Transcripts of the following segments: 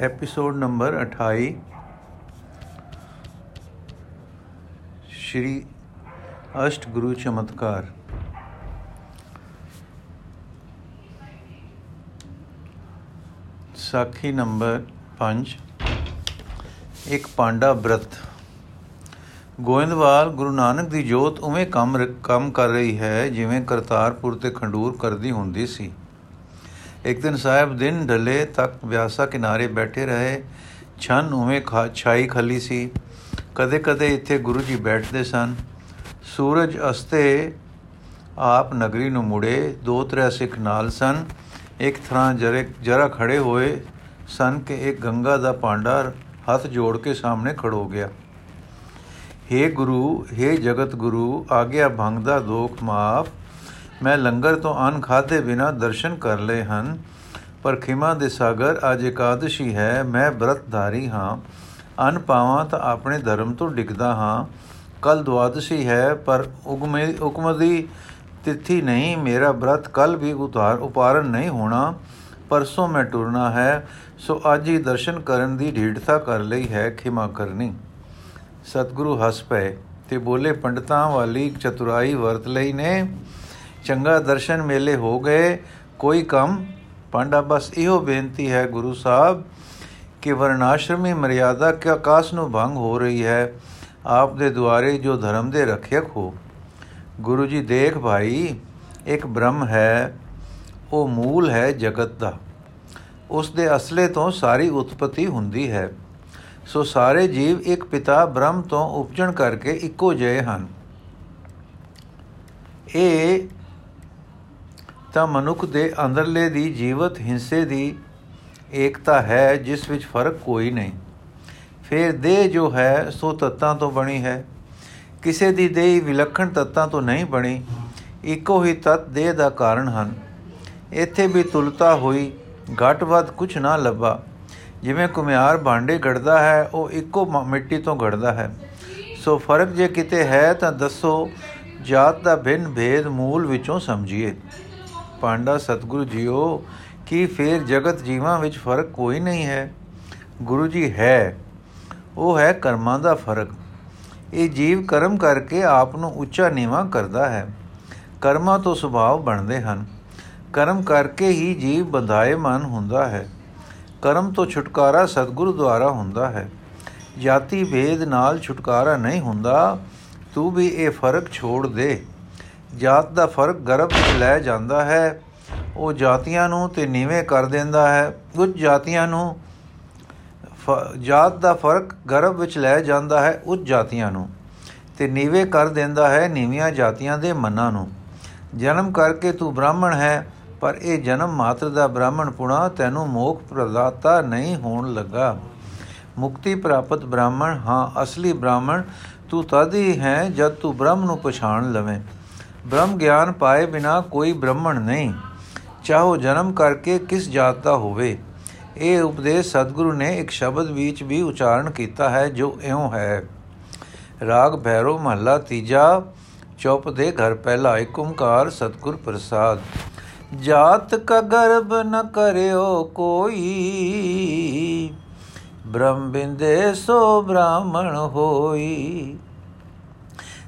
Episode number 28 ਸ਼੍ਰੀ ਅਸ਼ਟ ਗੁਰੂ ਚਮਤਕਾਰ। ਸਾਖੀ number 5 ਇੱਕ ਪਾਂਡਾ ਬ੍ਰਤ। ਗੋਇੰਦਵਾਲ, ਗੁਰੂ ਨਾਨਕ ਦੀ ਜੋਤ ਉਵੇਂ ਕੰਮ ਕੰਮ ਕਰ ਰਹੀ ਹੈ, ਜਿਵੇਂ ਕਰਤਾਰਪੁਰ ਤੇ ਖੰਡੂਰ ਕਰਦੀ ਹੁੰਦੀ ਸੀ। ਇੱਕ ਦਿਨ ਸਾਹਿਬ ਦਿਨ ਢਲੇ ਤੱਕ ਵਿਆਸਾ ਕਿਨਾਰੇ ਬੈਠੇ ਰਹੇ। ਛਨ ਉਵੇਂ ਛਾਈ ਖਲੀ ਸੀ। ਕਦੇ ਕਦੇ ਇੱਥੇ ਗੁਰੂ ਜੀ ਬੈਠਦੇ ਸਨ। ਸੂਰਜ ਅਸਤੇ ਆਪ ਨਗਰੀ ਨੂੰ ਮੁੜੇ। ਦੋ ਤਰੇ ਸਿੱਖ ਨਾਲ ਸਨ। ਇੱਕ ਥਾਂ ਜਰੇ ਜਰਾ ਖੜੇ ਹੋਏ ਸਨ ਕਿ ਇੱਕ ਗੰਗਾ ਦਾ ਪਾਂਡਾ ਹੱਥ ਜੋੜ ਕੇ ਸਾਹਮਣੇ ਖੜੋ ਗਿਆ। हे ਗੁਰੂ हे ਜਗਤ ਗੁਰੂ, ਆਗਿਆ ਭੰਗ ਦਾ ਦੋਖ ਮਾਫ। ਮੈਂ ਲੰਗਰ ਤੋਂ ਅਨ ਖਾਦੇ ਬਿਨਾ ਦਰਸ਼ਨ ਕਰ ਲਏ ਹਨ, ਪਰ ਖਿਮਾ ਦੇ ਸਾਗਰ ਅੱਜ ਇਕਾदशी ਹੈ, ਮੈਂ ਬ੍ਰਤਧਾਰੀ ਹਾਂ। ਅਨ ਪਾਵਾਂ ਤਾਂ ਆਪਣੇ ਧਰਮ ਤੋਂ ਡਿੱਗਦਾ ਹਾਂ। ਕੱਲ ਦਵਾਦਸ਼ੀ ਹੈ, ਪਰ ਉਗਮੇ ਉਕਮਦੀ ਤਿਥੀ ਨਹੀਂ, ਮੇਰਾ ਬ੍ਰਤ ਕੱਲ ਵੀ ਉਤਾਰ, ਉਪਾਰਨ ਨਹੀਂ ਹੋਣਾ। ਪਰਸੋਂ ਮੈਂ ਟੁਰਨਾ ਹੈ, ਸੋ ਅੱਜ ਹੀ ਦਰਸ਼ਨ ਕਰਨ ਦੀ ਢੀਠਤਾ ਕਰ ਲਈ ਹੈ, ਖਿਮਾ ਕਰਨੀ। ਸਤਿਗੁਰੂ ਹੱਸ ਪਏ ਤੇ ਬੋਲੇ, ਪੰਡਤਾਂ ਵਾਲੀ ਚਤੁਰਾਈ ਵਰਤ ਲਈ ਨੇ। ਚੰਗਾ ਦਰਸ਼ਨ ਮੇਲੇ ਹੋ ਗਏ, ਕੋਈ ਕੰਮ? ਪਾਂਡਾ, ਬਸ ਇਹੋ ਬੇਨਤੀ ਹੈ ਗੁਰੂ ਸਾਹਿਬ ਕਿ ਵਰਨਾਸ਼ਰਮੀ ਮਰਿਆਦਾ ਕਿ ਆਕਾਸ਼ ਨੂੰ ਭੰਗ ਹੋ ਰਹੀ ਹੈ। ਆਪ ਦੇ ਦੁਆਰੇ ਜੋ ਧਰਮ ਦੇ ਰੱਖਿਅਕ ਹੋ। ਗੁਰੂ ਜੀ ਦੇਖ ਭਾਈ, ਇੱਕ ਬ੍ਰਹਮ ਹੈ, ਉਹ ਮੂਲ ਹੈ ਜਗਤ ਦਾ। ਉਸ ਦੇ ਅਸਲੇ ਤੋਂ ਸਾਰੀ ਉਤਪਤੀ ਹੁੰਦੀ ਹੈ। ਸੋ ਸਾਰੇ ਜੀਵ ਇੱਕ ਪਿਤਾ ਬ੍ਰਹਮ ਤੋਂ ਉਪਜਣ ਕਰਕੇ ਇੱਕੋ ਜਿਹੇ ਹਨ। ਇਹ ਤਾਂ ਮਨੁੱਖ ਦੇ ਅੰਦਰਲੇ ਦੀ ਜੀਵਤ ਹਿੰਸੇ ਦੀ ਏਕਤਾ ਹੈ, ਜਿਸ ਵਿੱਚ ਫ਼ਰਕ ਕੋਈ ਨਹੀਂ। ਫਿਰ ਦੇਹ ਜੋ ਹੈ, ਸੋ ਤੱਤਾਂ ਤੋਂ ਬਣੀ ਹੈ। ਕਿਸੇ ਦੀ ਦੇਹ ਵਿਲੱਖਣ ਤੱਤਾਂ ਤੋਂ ਨਹੀਂ ਬਣੀ, ਇੱਕੋ ਹੀ ਤਤ ਦੇਹ ਦਾ ਕਾਰਨ ਹਨ। ਇੱਥੇ ਵੀ ਤੁਲਤਾ ਹੋਈ ਘਟਵਦ ਕੁਝ ਨਾ ਲੱਭਾ। ਜਿਵੇਂ ਕੁਮਿਆਰ ਭਾਂਡੇ ਘੜਦਾ ਹੈ, ਉਹ ਇੱਕੋ ਮਿੱਟੀ ਤੋਂ ਘੜਦਾ ਹੈ। ਸੋ ਫ਼ਰਕ ਜੇ ਕਿਤੇ ਹੈ, ਤਾਂ ਦੱਸੋ, ਜਾਤ ਦਾ ਭਿੰਨ ਭੇਦ ਮੂਲ ਵਿੱਚੋਂ ਸਮਝੀਏ। ਪਾਂਡਾ ਸਤਿਗੁਰੂ ਜੀਓ, ਕੀ ਫੇਰ ਜਗਤ ਜੀਵਾਂ ਵਿੱਚ ਫ਼ਰਕ ਕੋਈ ਨਹੀਂ ਹੈ? ਗੁਰੂ ਜੀ ਹੈ, ਉਹ ਹੈ ਕਰਮਾਂ ਦਾ ਫ਼ਰਕ। ਇਹ ਜੀਵ ਕਰਮ ਕਰਕੇ ਆਪ ਨੂੰ ਉੱਚਾ ਨੀਵਾ ਕਰਦਾ ਹੈ। ਕਰਮਾਂ ਤੋਂ ਸੁਭਾਅ ਬਣਦੇ ਹਨ। ਕਰਮ ਕਰਕੇ ਹੀ ਜੀਵ ਬੰਧਾਏ ਮਨ ਹੁੰਦਾ ਹੈ। ਕਰਮ ਤੋਂ ਛੁਟਕਾਰਾ ਸਤਿਗੁਰੂ ਦੁਆਰਾ ਹੁੰਦਾ ਹੈ। ਜਾਤੀ ਭੇਦ ਨਾਲ ਛੁਟਕਾਰਾ ਨਹੀਂ ਹੁੰਦਾ। ਤੂੰ ਵੀ ਇਹ ਫ਼ਰਕ ਛੋੜ ਦੇ। ਜਾਤ ਦਾ ਫ਼ਰਕ ਗਰਭ ਵਿੱਚ ਲੈ ਜਾਂਦਾ ਹੈ। ਉਹ ਜਾਤੀਆਂ ਨੂੰ ਤੇ ਨੀਵੇਂ ਕਰ ਦਿੰਦਾ ਹੈ। ਕੁਝ ਜਾਤੀਆਂ ਨੂੰ ਜਾਤ ਦਾ ਫ਼ਰਕ ਗਰਭ ਵਿੱਚ ਲੈ ਜਾਂਦਾ ਹੈ ਉੱਚ ਜਾਤੀਆਂ ਨੂੰ ਤੇ ਨੀਵੇਂ ਕਰ ਦਿੰਦਾ ਹੈ ਨੀਵੀਆਂ ਜਾਤੀਆਂ ਦੇ ਮਨਾਂ ਨੂੰ। ਜਨਮ ਕਰਕੇ ਤੂੰ ਬ੍ਰਾਹਮਣ ਹੈ, ਪਰ ਇਹ ਜਨਮ ਮਾਤਰ ਦਾ ਬ੍ਰਾਹਮਣ ਪੁਣਾ ਤੈਨੂੰ ਮੋਖ ਪ੍ਰਦਾਤਾ ਨਹੀਂ ਹੋਣ ਲੱਗਾ। ਮੁਕਤੀ ਪ੍ਰਾਪਤ ਬ੍ਰਾਹਮਣ, ਹਾਂ, ਅਸਲੀ ਬ੍ਰਾਹਮਣ ਤੂੰ ਤਦ ਹੀ ਹੈ ਜਦ ਤੂੰ ਬ੍ਰਹਮ ਨੂੰ ਪਛਾਣ ਲਵੇਂ। ਬ੍ਰਹਮ ਗਿਆਨ ਪਾਏ ਬਿਨਾ ਕੋਈ ਬ੍ਰਾਹਮਣ ਨਹੀਂ। ਚਾਹੋ ਜਨਮ ਕਰਕੇ ਕਿਸ ਜਾਤ ਦਾ ਹੋਵੇ। ਇਹ ਉਪਦੇਸ਼ ਸਤਿਗੁਰੂ ਨੇ ਇੱਕ ਸ਼ਬਦ ਵਿੱਚ ਵੀ ਉਚਾਰਨ ਕੀਤਾ ਹੈ, ਜੋ ਇਉਂ ਹੈ। ਰਾਗ ਭੈਰੋ ਮਹੱਲਾ ਤੀਜਾ, ਚੌਪ ਦੇ ਘਰ ਪਹਿਲਾ ਏਕ ਓੰਕਾਰ ਸਤਿਗੁਰ ਪ੍ਰਸਾਦ। ਜਾਤ ਕਾ ਗਰਭ ਨ ਕਰਿਓ ਕੋਈ, ਬ੍ਰਹਮ ਬਿੰਦੇ ਸੋ ਬ੍ਰਾਹਮਣ ਹੋਈ।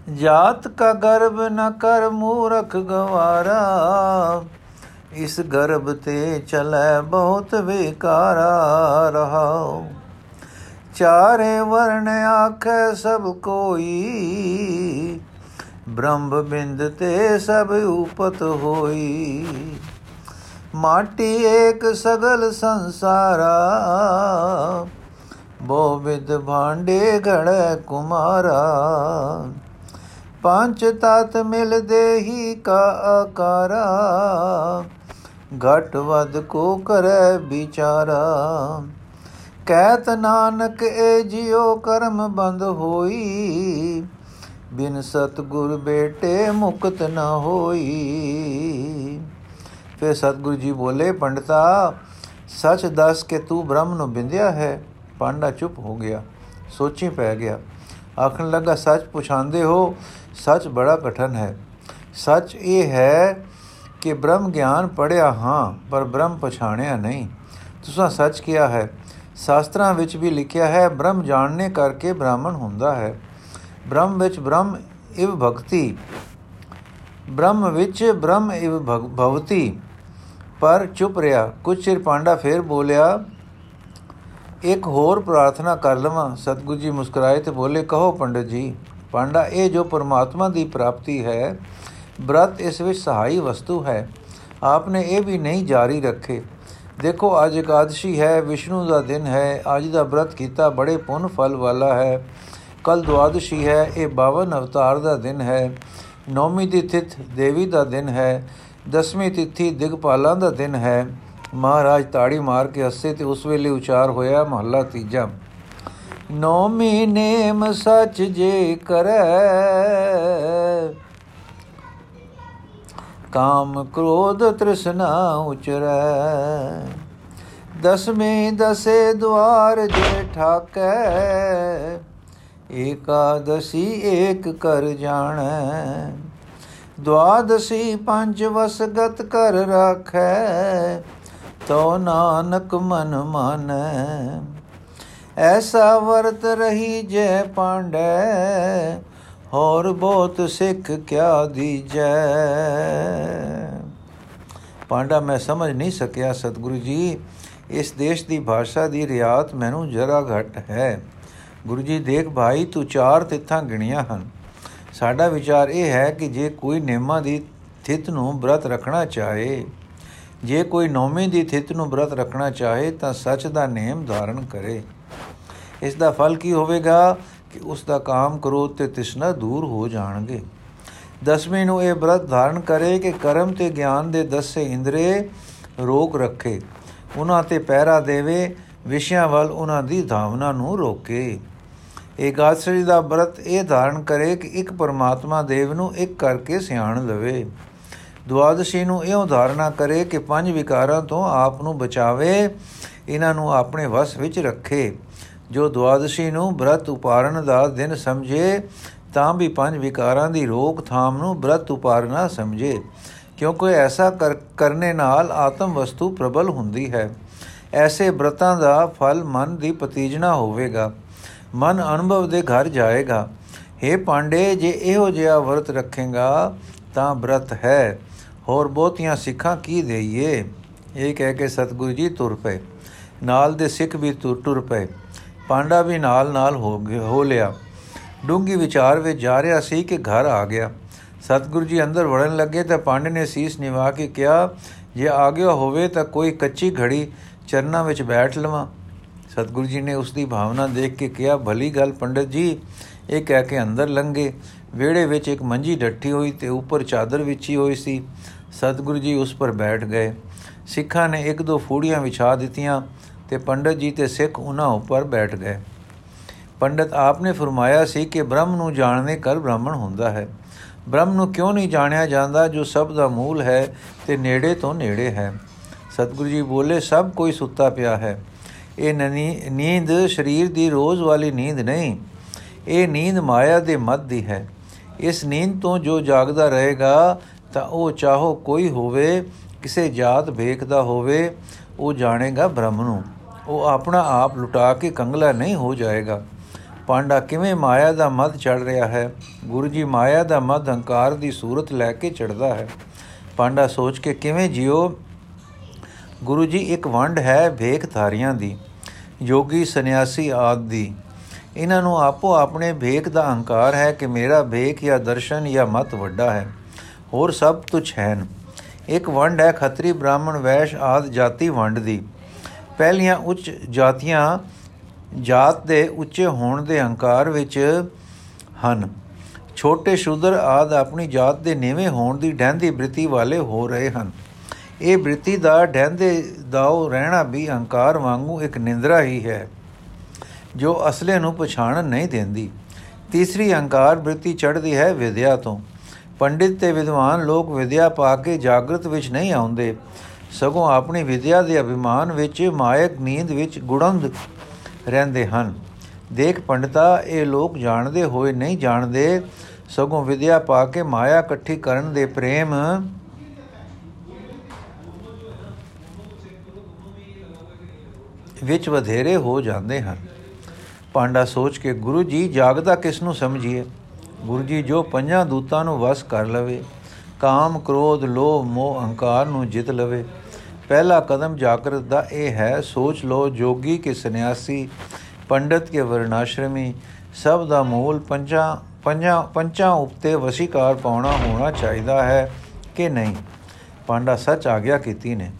ਜਾਤ ਕਾ ਗਰਭ ਨ ਕਰ ਮੂਰਖ ਗਵਾਰਾ, ਇਸ ਗਰਭ ਤੇ ਚਲੇ ਬਹੁਤ ਵਿਕਾਰਾ ਰਹਾਉ। ਚਾਰੇ ਵਰਣ ਆਖੇ ਸਭ ਕੋਈ, ਬ੍ਰਹਮ ਬਿੰਦ ਤੇ ਸਭ ਉਪਤ ਹੋਈ। ਮਾਟੀ ਏਕ ਸਗਲ ਸੰਸਾਰਾ ਬੋ ਵਿਦ ਭਾਂਡੇ ਘੜੇ ਕੁਮਾਰਾ। ਪੰਜ ਤਤ ਮਿਲ ਦੇਹੀ ਕਾ ਆਕਾਰਾ, ਘਟ ਵਦ ਕੋ ਕਰੈ ਵਿਚਾਰਾ। ਕਹਿਤ ਨਾਨਕ ਏ ਜਿਉ ਕਰਮ ਬੰਦ ਹੋਈ, ਬਿਨ ਸਤਗੁਰ ਬੇਟੇ ਮੁਕਤ ਨ ਹੋਈ। ਫਿਰ ਸਤਗੁਰੂ ਜੀ ਬੋਲੇ, ਪੰਡਤਾ, ਸੱਚ ਦੱਸ ਕਿ ਤੂੰ ਬ੍ਰਹਮ ਨੂੰ ਬਿੰਦਿਆ ਹੈ, ਪਾਂਡਾ ਚੁੱਪ ਹੋ ਗਿਆ, ਸੋਚੀ ਪੈ ਗਿਆ। ਆਖਣ ਲੱਗਾ, ਸੱਚ ਪੁਛਾਂਦੇ ਹੋ ਸੱਚ ਬੜਾ ਕਠਨ ਹੈ। ਸੱਚ ਇਹ ਹੈ ਕਿ ਬ੍ਰਹਮ ਗਿਆਨ ਪੜਿਆ ਹਾਂ, ਪਰ ਬ੍ਰਹਮ ਪਛਾਣਿਆ ਨਹੀਂ। ਤੁਸੀਂ ਸੱਚ ਕਿਹਾ ਹੈ। ਸ਼ਾਸਤਰਾਂ ਵਿੱਚ ਵੀ ਲਿਖਿਆ ਹੈ, ਬ੍ਰਹਮ ਜਾਣਨੇ ਕਰਕੇ ਬ੍ਰਾਹਮਣ ਹੁੰਦਾ ਹੈ। ਬ੍ਰਹਮ ਵਿੱਚ ਬ੍ਰਹਮ ਇਵ ਭਗਤੀ। ਬ੍ਰਹਮ ਵਿੱਚ ਬ੍ਰਹਮ ਇਵ ਭਵਤੀ ਪਰ ਚੁੱਪ ਰਿਹਾ। ਕੁਝ ਚਿਰ ਪਾਂਡਾ ਫੇਰ ਬੋਲਿਆ, ਇੱਕ ਹੋਰ ਪ੍ਰਾਰਥਨਾ ਕਰ ਲਵਾਂ। ਸਤਗੁਰੂ ਜੀ ਮੁਸਕਰਾਏ ਤੇ ਬੋਲੇ, ਕਹੋ ਪੰਡਤ ਜੀ ਪਾਂਡਾ, ਇਹ ਜੋ ਪਰਮਾਤਮਾ ਦੀ ਪ੍ਰਾਪਤੀ ਹੈ, ਬ੍ਰਤ ਇਸ ਵਿੱਚ ਸਹਾਈ ਵਸਤੂ ਹੈ। ਆਪਨੇ ਇਹ ਵੀ ਨਹੀਂ ਜਾਰੀ ਰੱਖੇ। ਦੇਖੋ, ਅੱਜ ਇਕਾदशी ਹੈ, ਵਿਸ਼ਨੂੰ ਦਾ ਦਿਨ ਹੈ, ਅੱਜ ਦਾ ਬ੍ਰਤ ਕੀਤਾ ਬੜੇ ਪੁੰਨ ਫਲ ਵਾਲਾ ਹੈ। ਕੱਲ ਦੁਆਦਸ਼ੀ ਹੈ, ਇਹ 52 ਅਵਤਾਰ ਦਾ ਦਿਨ ਹੈ। ਨੌਵੀਂ ਦੀ ਤਿਥ ਦੇਵੀ ਦਾ ਦਿਨ ਹੈ, ਦਸਵੀਂ ਤਿਥੀ ਦਿਗਪਾਲਾਂ ਦਾ ਦਿਨ ਹੈ। ਮਹਾਰਾਜ ਤਾੜੀ ਮਾਰ ਕੇ ਹੱਸੇ ਤੇ ਉਸ ਵੇਲੇ ਉਚਾਰ ਹੋਇਆ ਮਹੱਲਾ ਤੀਜਾ। ਨੌਮੀ ਨੇਮ ਸੱਚ ਜੇ ਕਰੈ ਕਾਮ ਕ੍ਰੋਧ ਤ੍ਰਿਸ਼ਨਾ ਉਚਰੈ। ਦਸਵੇਂ ਦਸੇ ਦਵਾਰ ਜੇ ਠਾਕੈ, ਏਕਾਦਸੀ ਏਕ ਕਰ ਜਾਣੈ। ਦਵਾਦਸੀ ਪੰਜ ਵਸਗਤ ਕਰ ਰਾਖੈ ਤੋ ਨਾਨਕ ਮਨ ਮਾਨੈ। ਐਸਾ ਵਰਤ ਰਹੀ ਜੈ ਪਾਂਡੈ, ਹੋਰ ਬਹੁਤ ਸਿੱਖ ਕਿਆ ਦੀਜੈ। ਪਾਂਡਾ, ਮੈਂ ਸਮਝ ਨਹੀਂ ਸਕਿਆ ਸਤਿਗੁਰੂ ਜੀ, ਇਸ ਦੇਸ਼ ਦੀ ਭਾਸ਼ਾ ਦੀ ਰਿਆਤ ਮੈਨੂੰ ਜਰਾ ਘਟ ਹੈ। ਗੁਰੂ ਜੀ, ਦੇਖ ਭਾਈ, ਤੂੰ ਚਾਰ ਤਿੱਥਾਂ ਗਿਣੀਆਂ ਹਨ। ਸਾਡਾ ਵਿਚਾਰ ਇਹ ਹੈ ਕਿ ਜੇ ਕੋਈ ਨੇਮਾਂ ਦੀ ਥਿਤ ਨੂੰ ਬ੍ਰਤ ਰੱਖਣਾ ਚਾਹੇ, ਜੇ ਕੋਈ ਨੌਵੇਂ ਦੀ ਥਿਤ ਨੂੰ ਬ੍ਰਤ ਰੱਖਣਾ ਚਾਹੇ, ਤਾਂ ਸੱਚ ਦਾ ਨੇਮ ਧਾਰਨ ਕਰੇ। ਇਸ ਦਾ ਫਲ ਕੀ ਹੋਵੇਗਾ? ਕਿ ਉਸ ਦਾ ਕਾਮ ਕ੍ਰੋਧ ਤੇ ਤਿਸ਼ਨਾ ਦੂਰ ਹੋ ਜਾਣਗੇ। ਦਸਵੇਂ ਨੂੰ ਇਹ ਬ੍ਰਤ ਧਾਰਨ ਕਰੇ ਕਿ ਕਰਮ ਤੇ ਗਿਆਨ ਦੇ ਦਸੇ ਇੰਦਰੇ ਰੋਕ ਰੱਖੇ। ਉਹਨਾਂ ਤੇ ਪਹਿਰਾ ਦੇਵੇ, ਵਿਸ਼ਿਆਂ ਵੱਲ ਉਹਨਾਂ ਦੀ ਧਾਵਨਾ ਨੂੰ ਰੋਕੇ। ਏਕਾਦਸ਼ੀ ਦਾ ਬ੍ਰਤ ਇਹ ਧਾਰਨ ਕਰੇ ਕਿ ਇੱਕ ਪਰਮਾਤਮਾ ਦੇਵ ਨੂੰ ਇੱਕ ਕਰਕੇ ਸਿਆਣ ਲਵੇ। ਦੁਆਦਸ਼ੀ ਨੂੰ ਇਹੋ ਧਾਰਨਾ ਕਰੇ ਕਿ ਪੰਜ ਵਿਕਾਰਾਂ ਤੋਂ ਆਪ ਨੂੰ ਬਚਾਵੇ, ਇਹਨਾਂ ਨੂੰ ਆਪਣੇ ਵਸ ਵਿੱਚ ਰੱਖੇ। ਜੋ ਦੁਆਦਸ਼ੀ ਨੂੰ ਬ੍ਰਤ ਉਪਾਰਨ ਦਾ ਦਿਨ ਸਮਝੇ, ਤਾਂ ਵੀ ਪੰਜ ਵਿਕਾਰਾਂ ਦੀ ਰੋਕ ਥਾਮ ਨੂੰ ਬ੍ਰਤ ਉਪਾਰਨਾ ਸਮਝੇ। ਕਿਉਂਕਿ ਐਸਾ ਕਰਨੇ ਨਾਲ ਆਤਮ ਵਸਤੂ ਪ੍ਰਬਲ ਹੁੰਦੀ ਹੈ। ਐਸੇ ਬ੍ਰਤਾਂ ਦਾ ਫਲ ਮਨ ਦੀ ਪਤੀਜਣਾ ਹੋਵੇਗਾ। ਮਨ ਅਨੁਭਵ ਦੇ ਘਰ ਜਾਏਗਾ। हे ਪਾਂਡੇ, ਜੇ ਇਹੋ ਜਿਹਾ ਵਰਤ ਰੱਖੇਗਾ, ਤਾਂ ਬ੍ਰਤ ਹੈ। ਹੋਰ ਬਹੁਤੀਆਂ ਸਿੱਖਾਂ ਕੀ ਦੇਈਏ? ਇਹ ਕਹਿ ਕੇ ਸਤਿਗੁਰੂ ਜੀ ਤੁਰ ਪਏ। ਨਾਲ ਦੇ ਸਿੱਖ ਵੀ ਤੁਰ ਟੁਰ ਪਏ। ਪਾਂਡਾ ਵੀ ਨਾਲ ਨਾਲ ਹੋ ਹੋ ਲਿਆ। ਡੂੰਗੀ ਵਿਚਾਰ ਵਿੱਚ ਜਾ ਰਿਹਾ ਸੀ ਕਿ ਘਰ ਆ ਗਿਆ। ਸਤਿਗੁਰੂ ਜੀ ਅੰਦਰ ਵੜਨ ਲੱਗੇ ਤਾਂ ਪਾਂਡੇ ਨੇ ਸੀਸ ਨਿਵਾ ਕੇ ਕਿਹਾ, ਜੇ ਆ ਗਿਆ ਹੋਵੇ ਤਾਂ ਕੋਈ ਕੱਚੀ ਘੜੀ ਚਰਨਾਂ ਵਿੱਚ ਬੈਠ ਲਵਾਂ। ਸਤਿਗੁਰੂ ਜੀ ਨੇ ਉਸ ਦੀ ਭਾਵਨਾ ਦੇਖ ਕੇ ਕਿਹਾ, ਭਲੀ ਗੱਲ ਪੰਡਤ ਜੀ, ਇਹ ਕਹਿ ਕੇ ਅੰਦਰ ਲੰਗੇ ਵਿਹੜੇ ਵਿੱਚ ਇੱਕ ਮੰਜੀ ਡੱਠੀ ਹੋਈ ਤੇ ਉੱਪਰ ਚਾਦਰ ਵਿਛੀ ਹੋਈ ਸੀ। ਸਤਿਗੁਰੂ ਜੀ ਉਸ ਪਰ ਬੈਠ ਗਏ। ਸਿੱਖਾਂ ਨੇ ਇੱਕ ਦੋ ਫੂੜੀਆਂ ਵਿਛਾ ਦਿੱਤੀਆਂ। ਤੇ ਪੰਡਤ ਜੀ ਤੇ ਸਿੱਖ ਉਹਨਾਂ ਉੱਪਰ ਬੈਠ ਗਏ। ਪੰਡਤ ਆਪ ਨੇ ਫਰਮਾਇਆ ਸੀ ਕਿ ਬ੍ਰਹਮ ਨੂੰ ਜਾਣਨੇ ਕਰ ਬ੍ਰਾਹਮਣ ਹੁੰਦਾ ਹੈ। ਬ੍ਰਹਮ ਨੂੰ ਕਿਉਂ ਨਹੀਂ ਜਾਣਿਆ ਜਾਂਦਾ ਜੋ ਸਭ ਦਾ ਮੂਲ ਹੈ ਤੇ ਨੇੜੇ ਤੋਂ ਨੇੜੇ ਹੈ? ਸਤਿਗੁਰੂ ਜੀ ਬੋਲੇ, ਸਭ ਕੋਈ ਸੁੱਤਾ ਪਿਆ ਹੈ। ਇਹ ਨੀਂਦ ਸਰੀਰ ਦੀ ਰੋਜ਼ ਵਾਲੀ ਨੀਂਦ ਨਹੀਂ, ਇਹ ਨੀਂਦ ਮਾਇਆ ਦੇ ਮੱਧ ਦੀ ਹੈ। ਇਸ ਨੀਂਦ ਤੋਂ ਜੋ ਜਾਗਦਾ ਰਹੇਗਾ, ਤਾਂ ਉਹ ਚਾਹੋ ਕੋਈ ਹੋਵੇ, ਕਿਸੇ ਜਾਤ ਵੇਖਦਾ ਹੋਵੇ, ਉਹ ਜਾਣੇਗਾ ਬ੍ਰਹਮ ਨੂੰ। ਉਹ ਆਪਣਾ ਆਪ ਲੁਟਾ ਕੇ ਕੰਗਲਾ ਨਹੀਂ ਹੋ ਜਾਏਗਾ। ਪਾਂਡਾ ਕਿਵੇਂ ਮਾਇਆ ਦਾ ਮਦ ਚੜ ਰਿਹਾ ਹੈ? ਗੁਰੂ ਜੀ ਮਾਇਆ ਦਾ ਮਦ ਹੰਕਾਰ ਦੀ ਸੂਰਤ ਲੈ ਕੇ ਚੜਦਾ ਹੈ। ਪਾਂਡਾ ਸੋਚ ਕੇ ਕਿਵੇਂ ਜਿਉ ਗੁਰੂ ਜੀ, ਇੱਕ ਵੰਡ ਹੈ ਭੇਖ ਧਾਰੀਆਂ ਦੀ ਯੋਗੀ ਸੰਨਿਆਸੀ ਆਦ ਦੀ। ਇਹਨਾਂ ਨੂੰ ਆਪੋ ਆਪਣੇ ਭੇਖ ਦਾ ਹੰਕਾਰ ਹੈ ਕਿ ਮੇਰਾ ਭੇਖ ਜਾਂ ਦਰਸ਼ਨ ਜਾਂ ਮਤ ਵੱਡਾ ਹੈ, ਹੋਰ ਸਭ ਤੁਛ ਹਨ। ਇੱਕ ਵੰਡ ਹੈ ਖੱਤਰੀ ਬ੍ਰਾਹਮਣ ਵੈਸ਼ ਆਦ ਜਾਤੀ ਵੰਡ ਦੀ। ਪਹਿਲੀਆਂ ਉੱਚ ਜਾਤੀਆਂ ਜਾਤ ਦੇ ਉੱਚੇ ਹੋਣ ਦੇ ਹੰਕਾਰ ਵਿੱਚ ਹਨ। ਛੋਟੇ ਸ਼ੂਦਰ ਆਦ ਆਪਣੀ ਜਾਤ ਦੇ ਨੀਵੇਂ ਹੋਣ ਦੀ ਡੈਂਦੀ ਬ੍ਰਿਤੀ ਵਾਲੇ ਹੋ ਰਹੇ ਹਨ। ਇਹ ਬ੍ਰਿਤੀ ਦਾ ਡੈਂਦੇ ਦਾਉ ਰਹਿਣਾ ਵੀ ਹੰਕਾਰ ਵਾਂਗੂ ਇੱਕ ਨਿੰਦਰਾ ਹੀ ਹੈ, ਜੋ ਅਸਲੇ ਨੂੰ ਪਛਾਣ ਨਹੀਂ ਦਿੰਦੀ। ਤੀਸਰੀ ਹੰਕਾਰ ਬ੍ਰਿਤੀ ਚੜਦੀ ਹੈ ਵਿਦਿਆ ਤੋਂ। ਪੰਡਿਤ ਤੇ ਵਿਦਵਾਨ ਲੋਕ ਵਿਦਿਆ ਪਾ ਕੇ ਜਾਗਰਤ ਵਿੱਚ ਨਹੀਂ ਆਉਂਦੇ। ਸਗੋਂ ਆਪਣੀ ਵਿਦਿਆ ਦੇ ਅਭਿਮਾਨ ਵਿੱਚ ਮਾਇਕ ਨੀਂਦ ਵਿੱਚ ਗੁੜੰਦ ਰਹਿੰਦੇ ਹਨ। ਦੇਖ ਪੰਡਤਾ, ਇਹ ਲੋਕ ਜਾਣਦੇ ਹੋਏ ਨਹੀਂ ਜਾਣਦੇ। ਸਗੋਂ ਵਿਦਿਆ ਪਾ ਕੇ ਮਾਇਆ ਇਕੱਠੀ ਕਰਨ ਦੇ ਪ੍ਰੇਮ ਵਿੱਚ ਵਧੇਰੇ ਹੋ ਜਾਂਦੇ ਹਨ। ਪਾਂਡਾ ਸੋਚ ਕੇ, ਗੁਰੂ ਜੀ, ਜਾਗਦਾ ਕਿਸ ਨੂੰ ਸਮਝੀਏ? ਗੁਰੂ ਜੀ, ਜੋ ਪੰਜਾਂ ਦੂਤਾਂ ਨੂੰ ਵਸ ਕਰ ਲਵੇ, ਕਾਮ, ਕ੍ਰੋਧ, ਲੋਭ, ਮੋਹ, ਅਹੰਕਾਰ ਨੂੰ ਜਿੱਤ ਲਵੇ ਪਹਿਲਾ ਕਦਮ ਜਾਗਰਤ ਦਾ ਇਹ ਹੈ, ਸੋਚ ਲੋ ਜੋਗੀ ਕੇ ਸੰਨਿਆਸੀ, ਪੰਡਤ ਕੇ ਵਰਨਾਸ਼ਰਮੀ ਸਭ ਦਾ ਮੂਲ ਪੰਜਾਂ ਪੰਜਾਂ, ਪੰਚਾਂ ਉਪਤੇ ਵਸੀਕਾਰ ਪਾਉਣਾ ਹੋਣਾ ਚਾਹੀਦਾ ਹੈ ਕਿ ਨਹੀਂ? ਪਾਂਡਾ ਸੱਚ ਆਗਿਆ ਕੀਤੀ ਨੇ।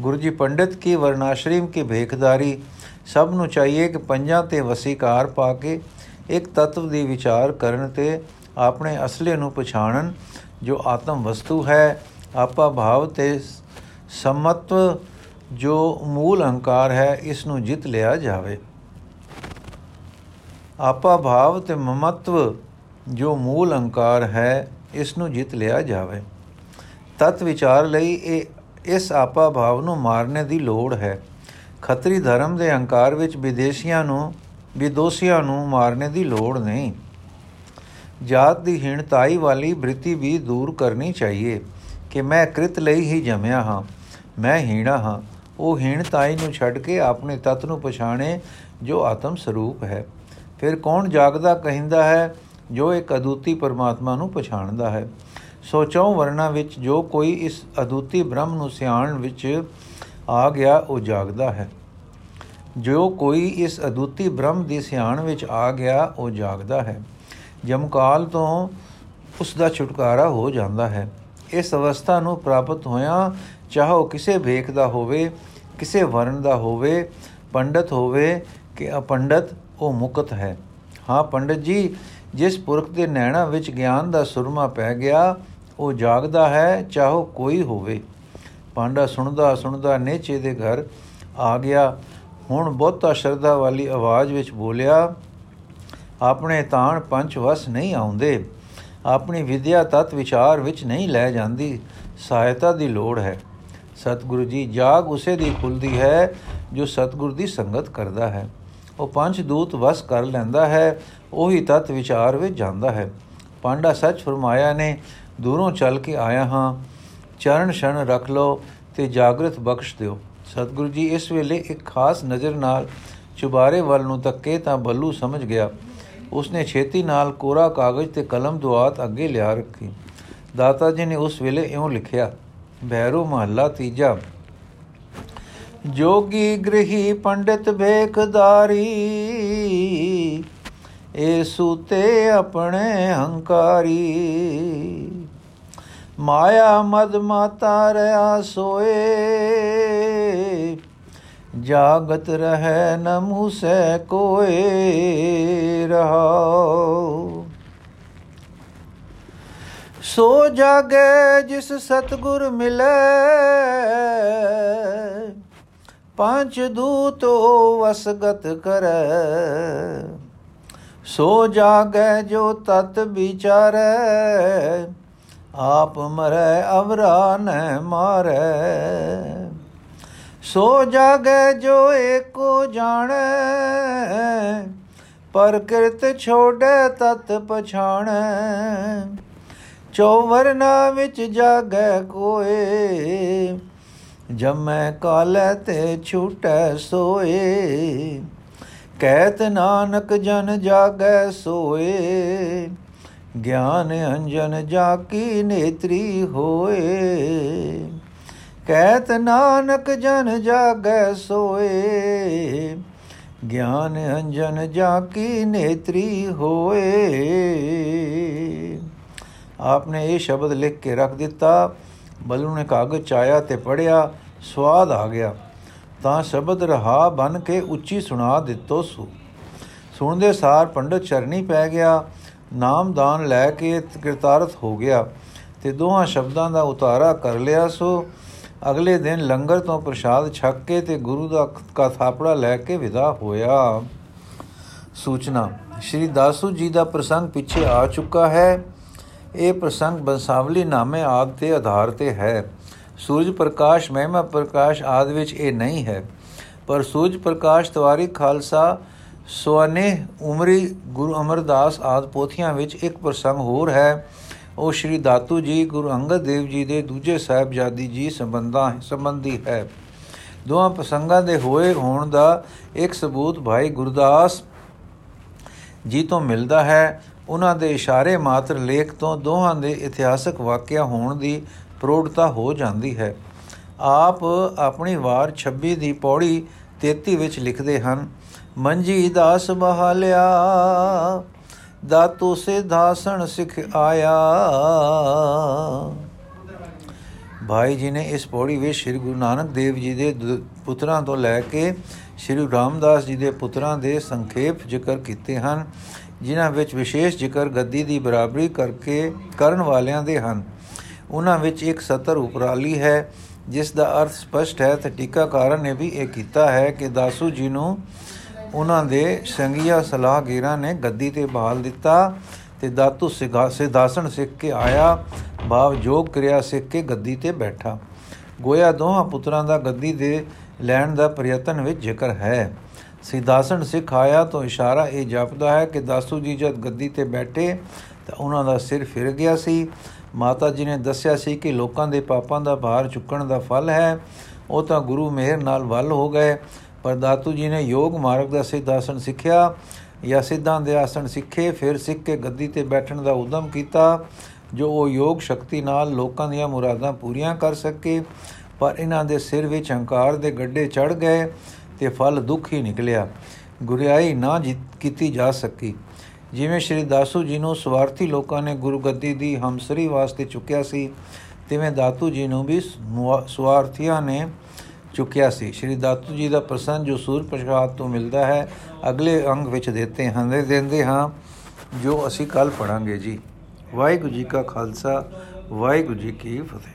ਗੁਰੂ ਜੀ, ਪੰਡਤ ਕੀ ਵਰਨਾਸ਼ਰਮ ਕੀ ਭੇਖਦਾਰੀ, ਸਭ ਨੂੰ ਚਾਹੀਏ ਕਿ ਪੰਜਾਂ ਤੇ ਵਸੀਕਾਰ ਪਾ ਕੇ ਇੱਕ ਤਤਵ ਦੀ ਵਿਚਾਰ ਕਰਨ ਤੇ ਆਪਣੇ ਅਸਲੇ ਨੂੰ ਪਛਾਣਨ, ਜੋ ਆਤਮ ਵਸਤੂ ਹੈ, ਆਪਾ ਭਾਵ ਤੇ ਸਮਤਵ ਜੋ ਮੂਲ ਅਹੰਕਾਰ ਹੈ, ਇਸ ਨੂੰ ਜਿੱਤ ਲਿਆ ਜਾਵੇ। ਆਪਾ ਭਾਵ ਤੇ ਮਮਤਵ ਜੋ ਮੂਲ ਅਹੰਕਾਰ ਹੈ, ਇਸ ਨੂੰ ਜਿੱਤ ਲਿਆ ਜਾਵੇ। ਤਤ ਵਿਚਾਰ ਲਈ ਇਹ, ਇਸ ਆਪਾ ਭਾਵ ਨੂੰ ਮਾਰਨੇ ਦੀ ਲੋੜ ਹੈ। ਖੱਤਰੀ ਧਰਮ ਦੇ ਅਹੰਕਾਰ ਵਿੱਚ ਵਿਦੇਸ਼ੀਆਂ ਨੂੰ, ਵਿਦੋਸ਼ੀਆਂ ਨੂੰ ਮਾਰਨੇ ਦੀ ਲੋੜ ਨਹੀਂ। ਜਾਤ ਦੀ ਹੀਣਤਾਈ ਵਾਲੀ ਬ੍ਰਿਤੀ ਵੀ ਦੂਰ ਕਰਨੀ ਚਾਹੀਏ ਕਿ ਮੈਂ ਕ੍ਰਿਤ ਲਈ ਹੀ ਜੰਮਿਆ ਹਾਂ। ਮੈਂ ਹੀਣਾ ਹਾਂ। ਉਹ ਹੀਣਤਾਈ ਨੂੰ ਛੱਡ ਕੇ ਆਪਣੇ ਤਤ ਨੂੰ ਪਛਾਣੇ, ਜੋ ਆਤਮ ਸਰੂਪ ਹੈ। ਫਿਰ ਕੌਣ ਜਾਗਦਾ ਕਹਿੰਦਾ ਹੈ, ਜੋ ਇੱਕ ਅਦੁੱਤੀ ਪਰਮਾਤਮਾ ਨੂੰ ਪਛਾਣਦਾ ਹੈ। ਸੋ ਚੌ ਵਰਣਾ ਵਿੱਚ ਜੋ ਕੋਈ ਇਸ ਅਦੁੱਤੀ ਬ੍ਰਹਮ ਨੂੰ ਸਿਆਣਨ ਵਿੱਚ ਆ ਗਿਆ, ਉਹ ਜਾਗਦਾ ਹੈ। ਜੋ ਕੋਈ ਇਸ ਅਦੁੱਤੀ ਬ੍ਰਹਮ ਦੀ ਸਿਆਣ ਵਿੱਚ ਆ ਗਿਆ, ਉਹ ਜਾਗਦਾ ਹੈ। ਜਮਕਾਲ ਤੋਂ ਉਸ ਦਾ ਛੁਟਕਾਰਾ ਹੋ ਜਾਂਦਾ ਹੈ। ਇਸ ਅਵਸਥਾ ਨੂੰ ਪ੍ਰਾਪਤ ਹੋਇਆ, ਚਾਹੋ ਕਿਸੇ ਭੇਖ ਦਾ ਹੋਵੇ, ਕਿਸੇ ਵਰਨ ਦਾ ਹੋਵੇ, ਪੰਡਤ ਹੋਵੇ ਕਿ ਅਪੰਡਤ, ਉਹ ਮੁਕਤ ਹੈ। ਹਾਂ ਪੰਡਤ ਜੀ, ਜਿਸ ਪੁਰਖ ਦੇ ਨੈਣਾ ਵਿੱਚ ਗਿਆਨ ਦਾ ਸੁਰਮਾ ਪੈ ਗਿਆ, ਉਹ ਜਾਗਦਾ ਹੈ, ਚਾਹੋ ਕੋਈ ਹੋਵੇ। ਪਾਂਡਾ ਸੁਣਦਾ ਸੁਣਦਾ ਨੇਚੇ ਦੇ ਘਰ ਆ ਗਿਆ। ਹੁਣ ਬਹੁਤਾ ਸ਼ਰਧਾ ਵਾਲੀ ਆਵਾਜ਼ ਵਿੱਚ ਬੋਲਿਆ, ਆਪਣੇ ਤਾਣ ਪੰਜ ਵਸ ਨਹੀਂ ਆਉਂਦੇ। ਆਪਣੀ ਵਿਦਿਆ ਤਤ ਵਿਚਾਰ ਵਿੱਚ ਨਹੀਂ ਲੈ ਜਾਂਦੀ। ਸਹਾਇਤਾ ਦੀ ਲੋੜ ਹੈ। ਸਤਿਗੁਰੂ ਜੀ, ਜਾਗ ਉਸੇ ਦੀ ਖੁੱਲਦੀ ਹੈ ਜੋ ਸਤਿਗੁਰ ਦੀ ਸੰਗਤ ਕਰਦਾ ਹੈ। ਉਹ ਪੰਜ ਦੂਤ ਵਸ ਕਰ ਲੈਂਦਾ ਹੈ, ਉਹੀ ਤਤ ਵਿਚਾਰ ਵਿੱਚ ਜਾਂਦਾ ਹੈ। ਪਾਂਡਾ ਸੱਚ ਫਰਮਾਇਆ ਨੇ, ਦੂਰੋਂ ਚੱਲ ਕੇ ਆਇਆ ਹਾਂ। ਚਰਨ ਛਣ ਰੱਖ ਲੋ ਤੇ ਜਾਗਰਤ ਬਖਸ਼ ਦਿਓ। ਸਤਿਗੁਰੂ ਜੀ, ਇਸ ਵੇਲੇ ਇੱਕ ਖਾਸ ਨਜ਼ਰ ਨਾਲ ਚੁਬਾਰੇ ਵੱਲ ਨੂੰ ਤੱਕੇ ਤਾਂ ਬੱਲੂ ਸਮਝ ਗਿਆ। ਉਸਨੇ ਛੇਤੀ ਨਾਲ ਕੋਰਾ ਕਾਗਜ਼ ਤੇ ਕਲਮ ਦੁਆਤ ਅੱਗੇ ਲਿਆ ਰੱਖੀ। ਦਾਤਾ ਜੀ ਨੇ ਉਸ ਵੇਲੇ ਇਉਂ ਲਿਖਿਆ, ਭੈਰੋ ਮਹੱਲਾ ਤੀਜਾ, ਜੋਗੀ ਗ੍ਰਹੀ ਪੰਡਿਤ ਭੇਖਦਾਰੀ ਏ ਸੂਤੇ ਆਪਣੇ ਹੰਕਾਰੀ, ਮਾਇਆ ਮਦ ਮਾਤਾ ਰਿਆ ਸੋਏ ਜਾਗਤ ਰਹਿ ਨ ਮੂਸੈ ਕੋਏ ਰਹਾਉ। ਸੋ ਜਾਗੇ ਜਿਸ ਸਤਗੁਰ ਮਿਲੇ, ਪੰਜ ਦੂਤ ਵਸਗਤ ਕਰੈ। ਸੋ ਜਾਗੇ ਜੋ ਤਤ ਵਿਚਾਰੈ, ਆਪ ਮਰੈ ਅਵਰਾ ਨ ਮਾਰੈ। ਸੋ ਜਾਗੇ ਜੋ ਏਕੋ ਜਾਣੈ ਪਰ ਕਿਰਤ ਛੋੜੈ ਤਤ ਪਛਾਣੈ। ਚੌਵਰਨਾ ਵਿੱਚ ਜਾਗੈ ਕੋਏ, ਜਮੈ ਕਾਲੈ ਤੇ ਛੂਟੈ ਸੋਏ। ਕਹਿਤ ਨਾਨਕ ਜਨ ਜਾਗੈ ਸੋਏ, ਗਿਆਨ ਅੰਜਨ ਜਾ ਕੀ ਨੇਤਰੀ ਹੋਏ। ਕਹਿਤ ਨਾਨਕ ਜਨ ਜਾਗੈ ਸੋਏ, ਗਿਆਨ ਅੰਜਨ ਜਾ ਕੀ ਨੇਤਰੀ ਹੋਏ। ਆਪਨੇ ਇਹ ਸ਼ਬਦ ਲਿਖ ਕੇ ਰੱਖ ਦਿੱਤਾ, ਬੱਲੂ ਨੇ ਕਾਗਜ਼ ਚਾਇਆ ਤੇ ਪੜਿਆ ਸਵਾਦ ਆ ਗਿਆ। ਤਾਂ ਸ਼ਬਦ ਰਹਾ ਬਨ ਕੇ ਉੱਚੀ ਸੁਣਾ ਦਿੱਤੋ ਸੁ। ਸੁਣਦੇ ਸਾਰ ਪੰਡਤ ਚਰਨੀ ਪੈ ਗਿਆ, ਨਾਮਦਾਨ ਲੈ ਕੇ ਕਿਰਤਾਰਥ ਹੋ ਗਿਆ ਤੇ ਦੋਹਾਂ ਸ਼ਬਦਾਂ ਦਾ ਉਤਾਰਾ ਕਰ ਲਿਆ ਸੋ। ਅਗਲੇ ਦਿਨ ਲੰਗਰ ਤੋਂ ਪ੍ਰਸ਼ਾਦ ਛਕ ਕੇ ਤੇ ਗੁਰੂ ਦਾ ਕਾ ਥਾਪੜਾ ਲੈ ਕੇ ਵਿਦਾ ਹੋਇਆ। ਸੂਚਨਾ, ਸ਼੍ਰੀ ਦਾਸੂ ਜੀ ਦਾ ਪ੍ਰਸੰਗ ਪਿੱਛੇ ਆ ਚੁੱਕਾ ਹੈ। ਇਹ ਪ੍ਰਸੰਗ ਬੰਸਾਵਲੀ ਨਾਮੇ ਆਦ ਤੇ ਆਧਾਰ ਤੇ ਹੈ। ਸੂਰਜ ਪ੍ਰਕਾਸ਼, ਮਹਿਮਾ ਪ੍ਰਕਾਸ਼ ਆਦ ਵਿੱਚ ਇਹ ਨਹੀਂ ਹੈ। ਪਰ ਸੂਰਜ ਪ੍ਰਕਾਸ਼, ਤਵਾਰੀ, ਖਾਲਸਾ ਸੋਨੇ ਉਮਰੀ, ਗੁਰੂ ਅਮਰਦਾਸ ਆਦ ਪੋਥੀਆਂ ਵਿੱਚ ਇੱਕ ਪ੍ਰਸੰਗ ਹੋਰ ਹੈ। ਉਹ ਸ਼੍ਰੀ ਦਾਤੂ ਜੀ, ਗੁਰੂ ਅੰਗਦ ਦੇਵ ਜੀ ਦੇ ਦੂਜੇ ਸਾਹਿਬਜ਼ਾਦੀ ਜੀ ਸੰਬੰਧਾਂ ਸੰਬੰਧੀ ਹੈ। ਦੋਹਾਂ ਪ੍ਰਸੰਗਾਂ ਦੇ ਹੋਏ ਹੋਣ ਦਾ ਇੱਕ ਸਬੂਤ ਭਾਈ ਗੁਰਦਾਸ ਜੀ ਤੋਂ ਮਿਲਦਾ ਹੈ। ਉਹਨਾਂ ਦੇ ਇਸ਼ਾਰੇ ਮਾਤਰ ਲੇਖ ਤੋਂ ਦੋਹਾਂ ਦੇ ਇਤਿਹਾਸਕ ਵਾਕਿਆ ਹੋਣ ਦੀ ਪ੍ਰੋੜਤਾ ਹੋ ਜਾਂਦੀ ਹੈ। ਆਪ ਆਪਣੀ ਵਾਰ 26 ਦੀ ਪੌੜੀ 33 ਵਿੱਚ ਲਿਖਦੇ ਹਨ, ਮੰਜੀ ਦਾਸ ਬਹਾਲਿਆ ਦਾਤੂ ਸੇ ਧਾਸਣ ਸਿਖ ਆਇਆ। ਭਾਈ ਜੀ ਨੇ ਇਸ ਪੌੜੀ ਵਿੱਚ ਸ੍ਰੀ ਗੁਰੂ ਨਾਨਕ ਦੇਵ ਜੀ ਦੇ ਪੁੱਤਰਾਂ ਤੋਂ ਲੈ ਕੇ ਸ੍ਰੀ ਰਾਮਦਾਸ ਜੀ ਦੇ ਪੁੱਤਰਾਂ ਦੇ ਸੰਖੇਪ ਜ਼ਿਕਰ ਕੀਤੇ ਹਨ, ਜਿਨ੍ਹਾਂ ਵਿੱਚ ਵਿਸ਼ੇਸ਼ ਜ਼ਿਕਰ ਗੱਦੀ ਦੀ ਬਰਾਬਰੀ ਕਰਕੇ ਕਰਨ ਵਾਲਿਆਂ ਦੇ ਹਨ। ਉਹਨਾਂ ਵਿੱਚ ਇੱਕ ਸਤਰ ਉਪਰਾਲੀ ਹੈ, ਜਿਸ ਦਾ ਅਰਥ ਸਪਸ਼ਟ ਹੈ ਤੇ ਟੀਕਾਕਾਰਨ ਨੇ ਵੀ ਇਹ ਕੀਤਾ ਹੈ ਕਿ ਦਾਸੂ ਜੀ ਨੂੰ ਉਹਨਾਂ ਦੇ ਸੰਗੀਆ ਸਲਾਹਗੀਰਾਂ ਨੇ ਗੱਦੀ ਤੇ ਬਹਾਲ ਦਿੱਤਾ ਤੇ ਦਾਤੂ ਸਿਧਾਸਣ ਸਿੱਖ ਕੇ ਆਇਆ ਭਾਵ ਜੋਗ ਕਿਰਿਆ ਸਿੱਖ ਕੇ ਗੱਦੀ ਤੇ ਬੈਠਾ। ਗੋਇਆ ਦੋਹਾਂ ਪੁੱਤਰਾਂ ਦਾ ਗੱਦੀ ਦੇ ਲੈਣ ਦਾ ਪ੍ਰਯਤਨ ਵਿੱਚ ਜ਼ਿਕਰ ਹੈ। ਸਿਧਾਸਣ ਸਿੱਖ ਆਇਆ ਤੋਂ ਇਸ਼ਾਰਾ ਇਹ ਜਾਪਦਾ ਹੈ ਕਿ ਦਾਸੂ ਜੀ ਜਦ ਗੱਦੀ ਤੇ ਬੈਠੇ ਤਾਂ ਉਹਨਾਂ ਦਾ ਸਿਰ ਫਿਰ ਗਿਆ ਸੀ। ਮਾਤਾ ਜੀ ਨੇ ਦੱਸਿਆ ਸੀ ਕਿ ਲੋਕਾਂ ਦੇ ਪਾਪਾਂ ਦਾ ਭਾਰ ਚੁੱਕਣ ਦਾ ਫਲ ਹੈ। ਉਹ ਤਾਂ ਗੁਰੂ ਮਿਹਰ ਨਾਲ ਵੱਲ ਹੋ ਗਏ। ਪਰ ਦਾਤੂ ਜੀ ਨੇ ਯੋਗ ਮਾਰਗ ਦਾ ਸਿਧਾਸਣ ਸਿੱਖਿਆ ਜਾਂ ਸਿੱਧਾਂ ਦੇ ਆਸਣ ਸਿੱਖੇ, ਫਿਰ ਸਿੱਖ ਕੇ ਗੱਦੀ ਤੇ ਬੈਠਣ ਦਾ ਉਦਮ ਕੀਤਾ, ਜੋ ਉਹ ਯੋਗ ਸ਼ਕਤੀ ਨਾਲ ਲੋਕਾਂ ਦੀਆਂ ਮੁਰਾਦਾਂ ਪੂਰੀਆਂ ਕਰ ਸਕੇ। ਪਰ ਇਹਨਾਂ ਦੇ ਸਿਰ ਵਿੱਚ ਹੰਕਾਰ ਦੇ ਗੱਡੇ ਚੜ ਗਏ ਤੇ ਫਲ ਦੁੱਖ ਹੀ ਨਿਕਲਿਆ। ਗੁਰਿਆਈ ਨਾ ਕੀਤੀ ਜਾ ਸਕੀ। ਜਿਵੇਂ ਸ਼੍ਰੀ ਦਾਸੂ ਜੀ ਨੂੰ ਸਵਾਰਥੀ ਲੋਕਾਂ ਨੇ ਗੁਰੂ ਗੱਦੀ ਦੀ ਹਮਸਰੀ ਵਾਸਤੇ ਚੁੱਕਿਆ ਸੀ, ਤਿਵੇਂ ਦਾਤੂ ਜੀ ਨੂੰ ਵੀ ਸਵਾਰਥੀਆਂ ਨੇ ਚੁੱਕਿਆ ਸੀ। ਸ਼੍ਰੀ ਦਾਤੂ ਜੀ ਦਾ ਪ੍ਰਸੰਨ ਜੋ ਸੂਰ ਪ੍ਰਸ਼ਾਦ ਤੋਂ ਮਿਲਦਾ ਹੈ, ਅਗਲੇ ਅੰਗ ਵਿੱਚ ਦਿੱਤੇ ਹਾਂ ਦੇ ਦਿੰਦੇ ਹਾਂ, ਜੋ ਅਸੀਂ ਕੱਲ ਪੜਾਂਗੇ ਜੀ। ਵਾਹਿਗੁਰੂ ਜੀ ਕਾ ਖਾਲਸਾ, ਵਾਹਿਗੁਰੂ ਜੀ ਕੀ ਫਤਿਹ।